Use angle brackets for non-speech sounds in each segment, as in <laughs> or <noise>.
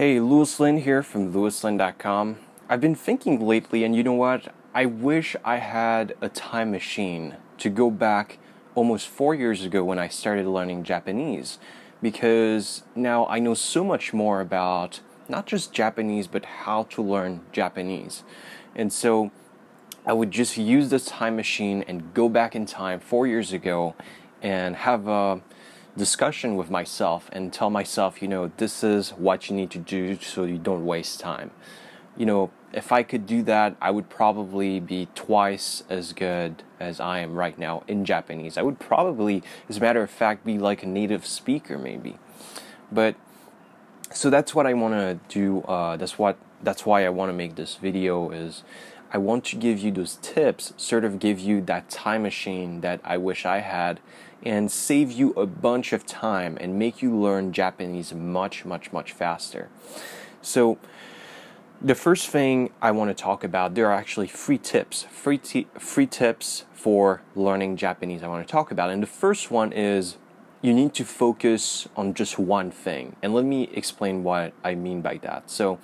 Hey, Lewis Lin here from lewislin.com. I've been thinking lately, and you know what? I wish I had a time machine to go back almost four years ago when I started learning Japanese because now I know so much more about not just Japanese but how to learn Japanese. And so I would just use this time machine and go back in time four years ago and have a discussion with myself and tell myself, you know, this is what you need to do so you don't waste time. You know, if I could do that, I would probably be twice as good as I am right now in Japanese. I would probably, as a matter of fact, be like a native speaker, maybe. But so that's what I want to do. Uh, that's what that's why I want to make this video. Is I want to give you those tips, sort of give you that time machine that I wish I had, and save you a bunch of time and make you learn Japanese much, much, much faster. So, the first thing I want to talk about, there are actually free tips, free, t- free tips for learning Japanese I want to talk about. And the first one is you need to focus on just one thing. And let me explain what I mean by that. So,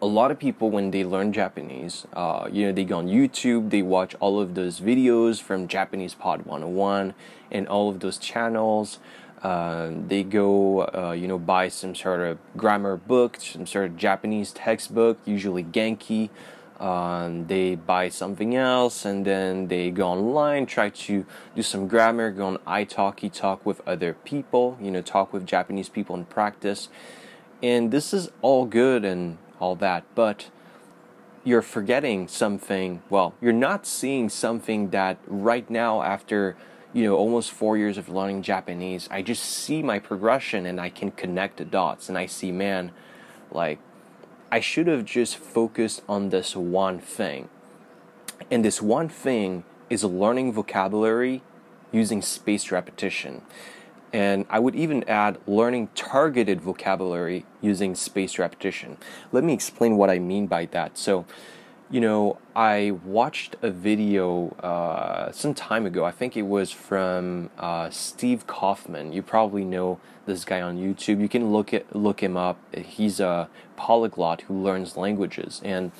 a lot of people when they learn Japanese, uh, you know, they go on YouTube, they watch all of those videos from Japanese Pod 101 and all of those channels. Uh, they go, uh, you know, buy some sort of grammar book, some sort of Japanese textbook, usually Genki. Um, they buy something else and then they go online, try to do some grammar, go on italki, talk with other people, you know, talk with Japanese people in practice. And this is all good and all that, but you're forgetting something. Well, you're not seeing something that right now, after you know almost four years of learning Japanese, I just see my progression and I can connect the dots, and I see, man, like I should have just focused on this one thing, and this one thing is learning vocabulary using spaced repetition. And I would even add learning targeted vocabulary using spaced repetition. Let me explain what I mean by that. So, you know, I watched a video uh, some time ago. I think it was from uh, Steve Kaufmann. You probably know this guy on YouTube. You can look it, look him up. He's a polyglot who learns languages, and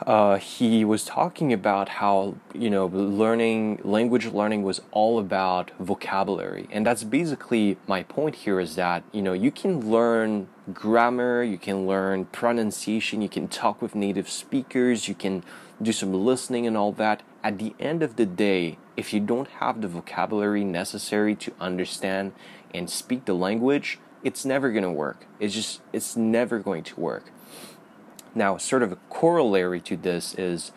uh, he was talking about how you know learning language learning was all about vocabulary. And that's basically my point here is that you know you can learn grammar you can learn pronunciation you can talk with native speakers you can do some listening and all that. At the end of the day if you don't have the vocabulary necessary to understand and speak the language it's never going to work. It's just it's never going to work now, sort of a corollary to this is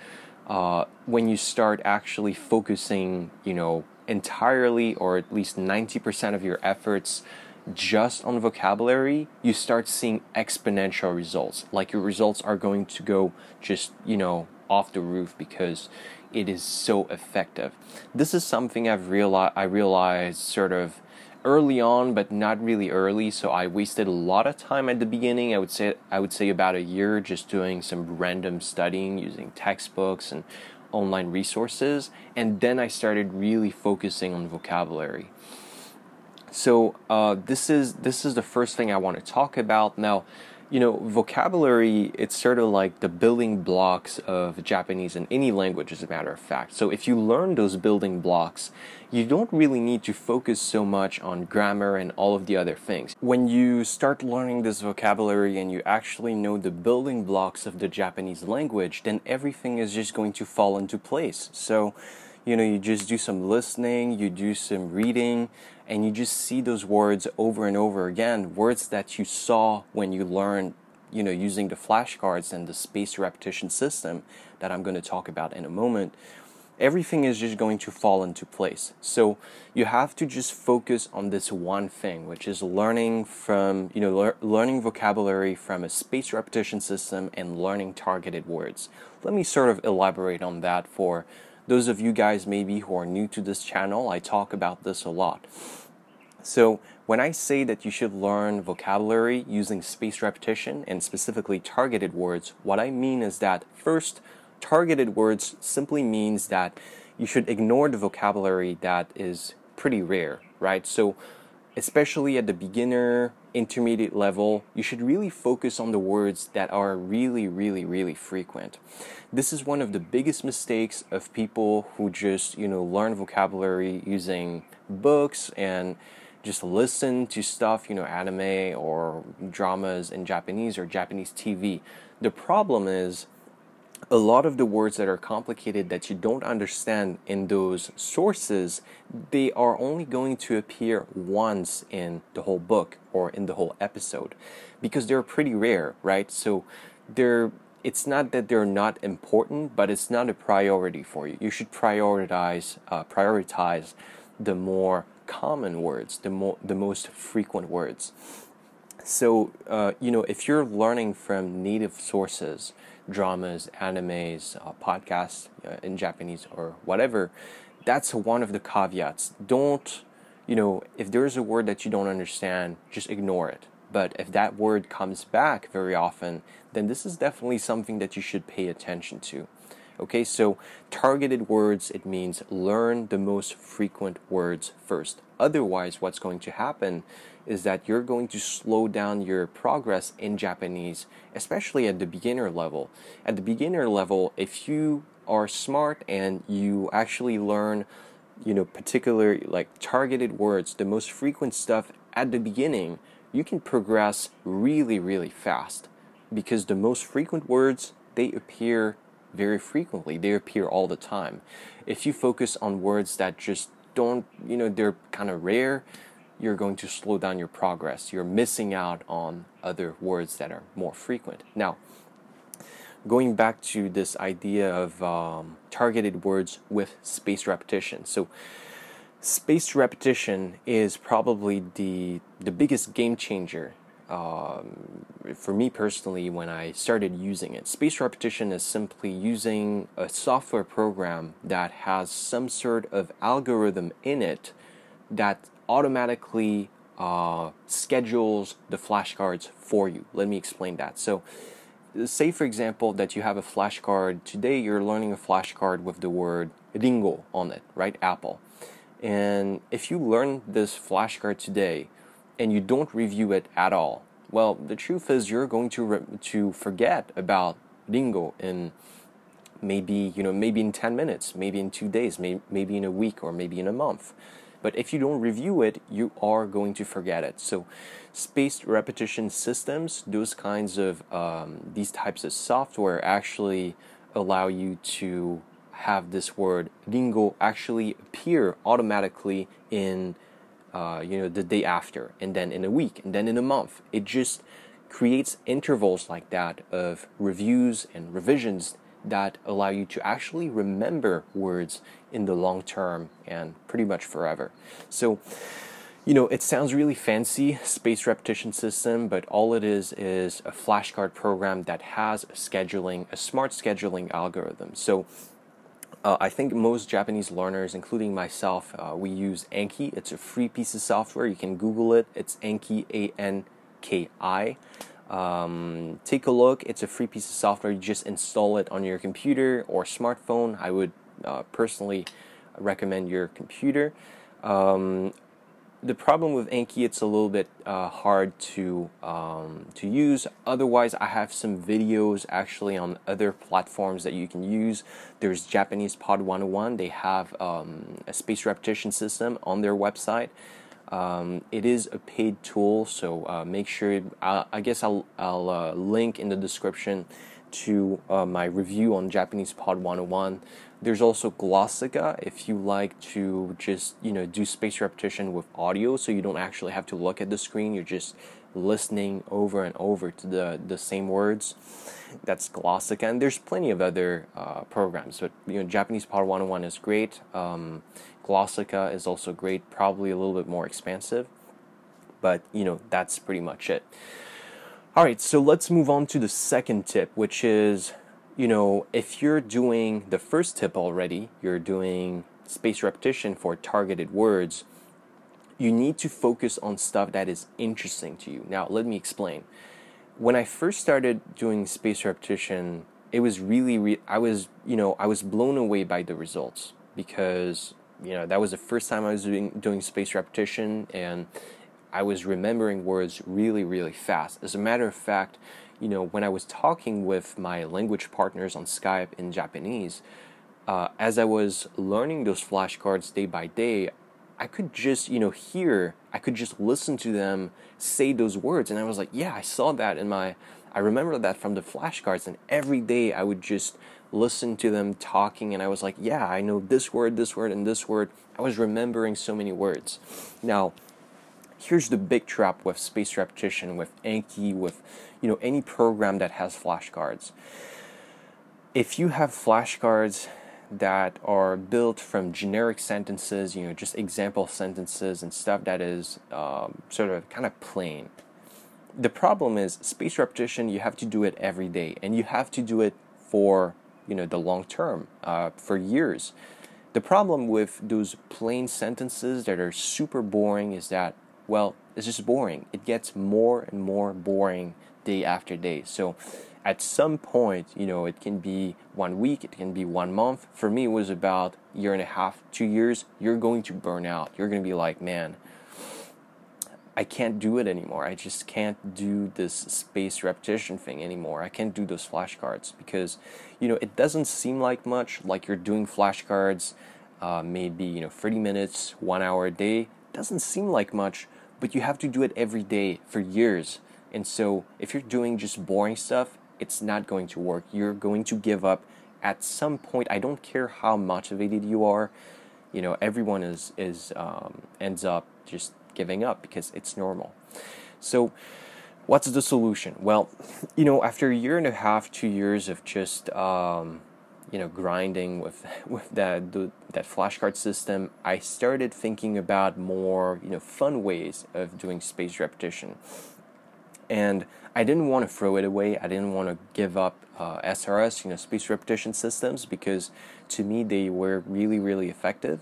uh, when you start actually focusing, you know, entirely or at least 90% of your efforts just on vocabulary, you start seeing exponential results. Like your results are going to go just, you know, off the roof because it is so effective. This is something I've realized I realized sort of early on, but not really early. So I wasted a lot of time at the beginning. I would say I would say about a year just doing some random studying using textbooks and online resources, and then I started really focusing on vocabulary. So uh, this is this is the first thing I want to talk about now you know, vocabulary, it's sort of like the building blocks of Japanese in any language, as a matter of fact. So if you learn those building blocks, you don't really need to focus so much on grammar and all of the other things. When you start learning this vocabulary and you actually know the building blocks of the Japanese language, then everything is just going to fall into place. So, you know, you just do some listening, you do some reading, and you just see those words over and over again, words that you saw when you learned, you know, using the flashcards and the spaced repetition system that I'm going to talk about in a moment. Everything is just going to fall into place. So you have to just focus on this one thing, which is learning from, you know, le- learning vocabulary from a spaced repetition system and learning targeted words. Let me sort of elaborate on that for those of you guys maybe who are new to this channel, I talk about this a lot. So, when I say that you should learn vocabulary using spaced repetition and specifically targeted words, what I mean is that first, targeted words simply means that you should ignore the vocabulary that is pretty rare, right? So, especially at the beginner, intermediate level, you should really focus on the words that are really, really, really frequent. This is one of the biggest mistakes of people who just, you know, learn vocabulary using books and just listen to stuff, you know, anime or dramas in Japanese or Japanese TV. The problem is a lot of the words that are complicated that you don't understand in those sources, they are only going to appear once in the whole book or in the whole episode because they're pretty rare, right? So they're it's not that they're not important, but it's not a priority for you. You should prioritize uh, prioritize the more common words, the more the most frequent words. So uh, you know, if you're learning from native sources, dramas, animes, uh, podcasts uh, in Japanese or whatever, that's one of the caveats. Don't, you know, if there's a word that you don't understand, just ignore it. But if that word comes back very often, then this is definitely something that you should pay attention to. Okay, so targeted words, it means learn the most frequent words first. Otherwise, what's going to happen is that you're going to slow down your progress in Japanese, especially at the beginner level. At the beginner level, if you are smart and you actually learn, you know, particular like targeted words, the most frequent stuff at the beginning, you can progress really, really fast because the most frequent words they appear very frequently. They appear all the time. If you focus on words that just don't, you know, they're kind of rare, you're going to slow down your progress. You're missing out on other words that are more frequent. Now, going back to this idea of um, targeted words with spaced repetition. So, spaced repetition is probably the the biggest game changer um, for me personally when I started using it. Spaced repetition is simply using a software program that has some sort of algorithm in it that automatically uh, schedules the flashcards for you. Let me explain that. So, say for example that you have a flashcard today, you're learning a flashcard with the word ringo on it, right? Apple. And if you learn this flashcard today and you don't review it at all, well, the truth is you're going to re- to forget about ringo in maybe you know maybe in 10 minutes maybe in two days may- maybe in a week or maybe in a month but if you don't review it, you are going to forget it. So, spaced repetition systems, those kinds of um, these types of software actually allow you to have this word ringo actually appear automatically in uh, you know the day after and then in a week and then in a month it just creates intervals like that of reviews and revisions that allow you to actually remember words in the long term and pretty much forever. So, you know, it sounds really fancy, space repetition system, but all it is is a flashcard program that has a scheduling, a smart scheduling algorithm. So, uh, I think most Japanese learners, including myself, uh, we use Anki. It's a free piece of software. You can Google it. It's Anki, A N K I. Um, take a look. It's a free piece of software. You just install it on your computer or smartphone. I would uh, personally recommend your computer. Um, the problem with Anki, it's a little bit uh, hard to um, to use. Otherwise, I have some videos actually on other platforms that you can use. There's Japanese Pod 101. They have um, a space repetition system on their website. Um, it is a paid tool, so uh, make sure. I, I guess I'll, I'll uh, link in the description to uh, my review on Japanese Pod 101. There's also Glossika if you like to just you know do space repetition with audio, so you don't actually have to look at the screen. You're just listening over and over to the the same words. That's Glossika, and there's plenty of other uh, programs. But you know, Japanese Pod 101 is great. Um, Glossika is also great, probably a little bit more expansive, but you know, that's pretty much it. All right, so let's move on to the second tip, which is, you know, if you're doing the first tip already, you're doing space repetition for targeted words, you need to focus on stuff that is interesting to you. Now, let me explain. When I first started doing space repetition, it was really, re- I was, you know, I was blown away by the results because you know that was the first time I was doing doing space repetition, and I was remembering words really, really fast. As a matter of fact, you know, when I was talking with my language partners on Skype in Japanese, uh, as I was learning those flashcards day by day, I could just, you know, hear, I could just listen to them say those words. And I was like, yeah, I saw that in my, I remember that from the flashcards. And every day I would just listen to them talking. And I was like, yeah, I know this word, this word, and this word. I was remembering so many words. Now, here's the big trap with spaced repetition, with Anki, with, you know, any program that has flashcards. If you have flashcards that are built from generic sentences, you know, just example sentences and stuff that is um, sort of kind of plain. The problem is spaced repetition. You have to do it every day, and you have to do it for you know the long term, uh, for years. The problem with those plain sentences that are super boring is that well, it's just boring. It gets more and more boring day after day. So at some point, you know, it can be one week, it can be one month. For me, it was about year and a half, two years. You're going to burn out. You're going to be like, man, I can't do it anymore. I just can't do this space repetition thing anymore. I can't do those flashcards because, you know, it doesn't seem like much, like you're doing flashcards, uh, maybe, you know, 30 minutes, one hour a day. It doesn't seem like much, but you have to do it every day for years. And so if you're doing just boring stuff, it's not going to work. You're going to give up at some point. I don't care how motivated you are. You know, everyone is is um, ends up just giving up because it's normal. So, what's the solution? Well, you know, after a year and a half, two years of just um, you know grinding with <laughs> with that the, that flashcard system, I started thinking about more you know fun ways of doing spaced repetition and I didn't want to throw it away. I didn't want to give up uh, SRS, you know, space repetition systems, because to me they were really, really effective.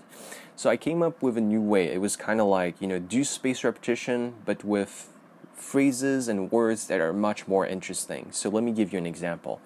So I came up with a new way. It was kind of like, you know, do spaced repetition, but with phrases and words that are much more interesting. So let me give you an example.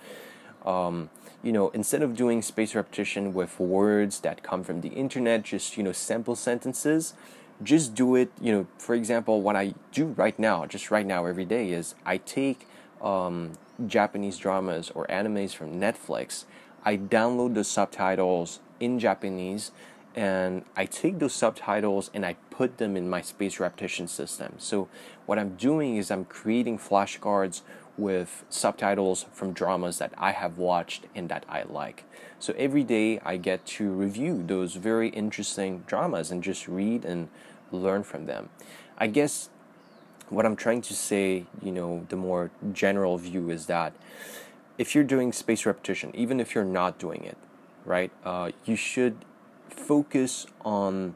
Um, you know, instead of doing space repetition with words that come from the internet, just, you know, sample sentences, just do it you know for example what i do right now just right now every day is i take um, japanese dramas or animes from netflix i download the subtitles in japanese and i take those subtitles and i put them in my space repetition system. So what i'm doing is i'm creating flashcards with subtitles from dramas that i have watched and that i like so every day i get to review those very interesting dramas and just read and learn from them. I guess what I'm trying to say, you know, the more general view is that if you're doing space repetition, even if you're not doing it, right, uh, you should focus on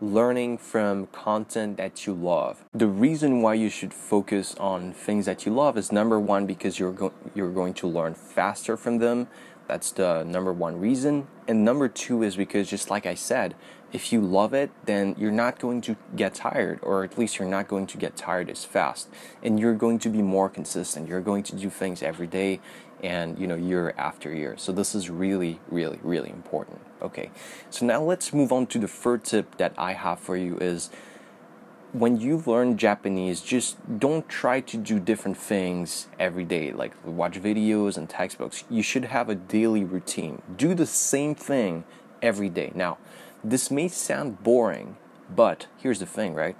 learning from content that you love. The reason why you should focus on things that you love is number one because you're go- you're going to learn faster from them. That's the number one reason. And number two is because just like I said, if you love it, then you're not going to get tired, or at least you're not going to get tired as fast. And you're going to be more consistent. You're going to do things every day and you know year after year. So this is really, really, really important. Okay. So now let's move on to the third tip that I have for you is when you learn Japanese, just don't try to do different things every day, like watch videos and textbooks. You should have a daily routine. Do the same thing every day. Now, this may sound boring, but here's the thing, right?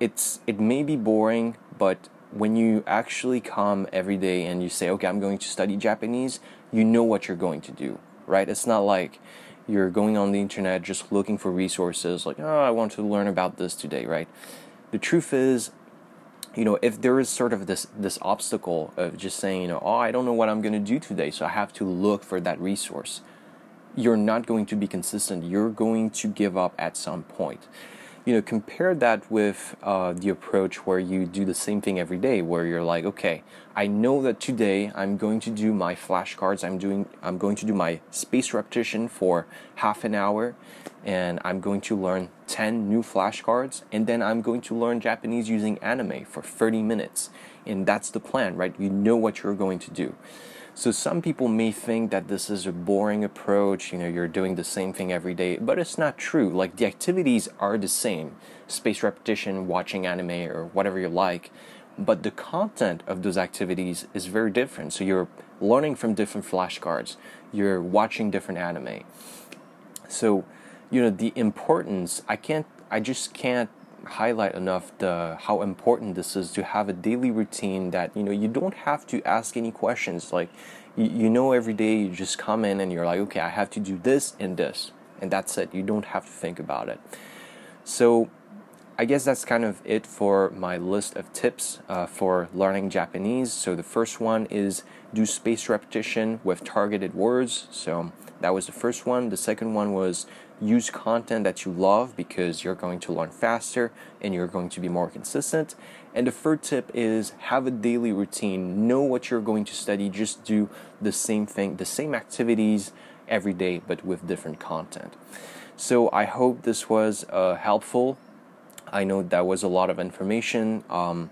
It's it may be boring, but when you actually come every day and you say, "Okay, I'm going to study Japanese," you know what you're going to do, right? It's not like you're going on the internet just looking for resources like, "Oh, I want to learn about this today," right? The truth is, you know, if there is sort of this this obstacle of just saying, you know, "Oh, I don't know what I'm going to do today, so I have to look for that resource." you're not going to be consistent. You're going to give up at some point. You know, compare that with uh, the approach where you do the same thing every day, where you're like, okay, I know that today I'm going to do my flashcards. I'm doing, I'm going to do my space repetition for half an hour, and I'm going to learn 10 new flashcards, and then I'm going to learn Japanese using anime for 30 minutes. And that's the plan, right? You know what you're going to do. So some people may think that this is a boring approach, you know, you're doing the same thing every day, but it's not true. Like the activities are the same space repetition, watching anime, or whatever you like, but the content of those activities is very different. So you're learning from different flashcards, you're watching different anime. So, you know, the importance, I can't, I just can't highlight enough the how important this is to have a daily routine that you know you don't have to ask any questions. Like you, you know every day you just come in and you're like okay i have to do this and this and that's it. You don't have to think about it. So i guess that's kind of it for my list of tips uh, for learning japanese so the first one is do space repetition with targeted words so that was the first one the second one was use content that you love because you're going to learn faster and you're going to be more consistent. And the third tip is have a daily routine. Know what you're going to study. Just do the same thing, the same activities every day, but with different content. So I hope this was uh, helpful. I know that was a lot of information. Um,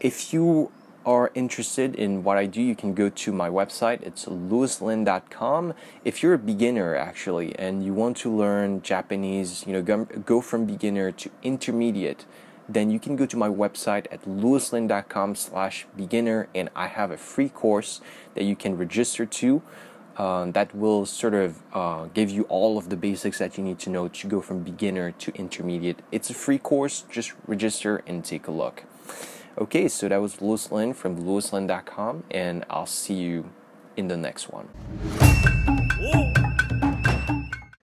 if you are interested in what I do, you can go to my website. It's lewislin.com. If you're a beginner actually and you want to learn Japanese, you know, go, from beginner to intermediate, then you can go to my website at lewislin.com slash beginner and I have a free course that you can register to. Uh, that will sort of uh, give you all of the basics that you need to know to go from beginner to intermediate. It's a free course, just register and take a look. Okay, so that was Lewis Lin from lewislin.com, and I'll see you in the next one.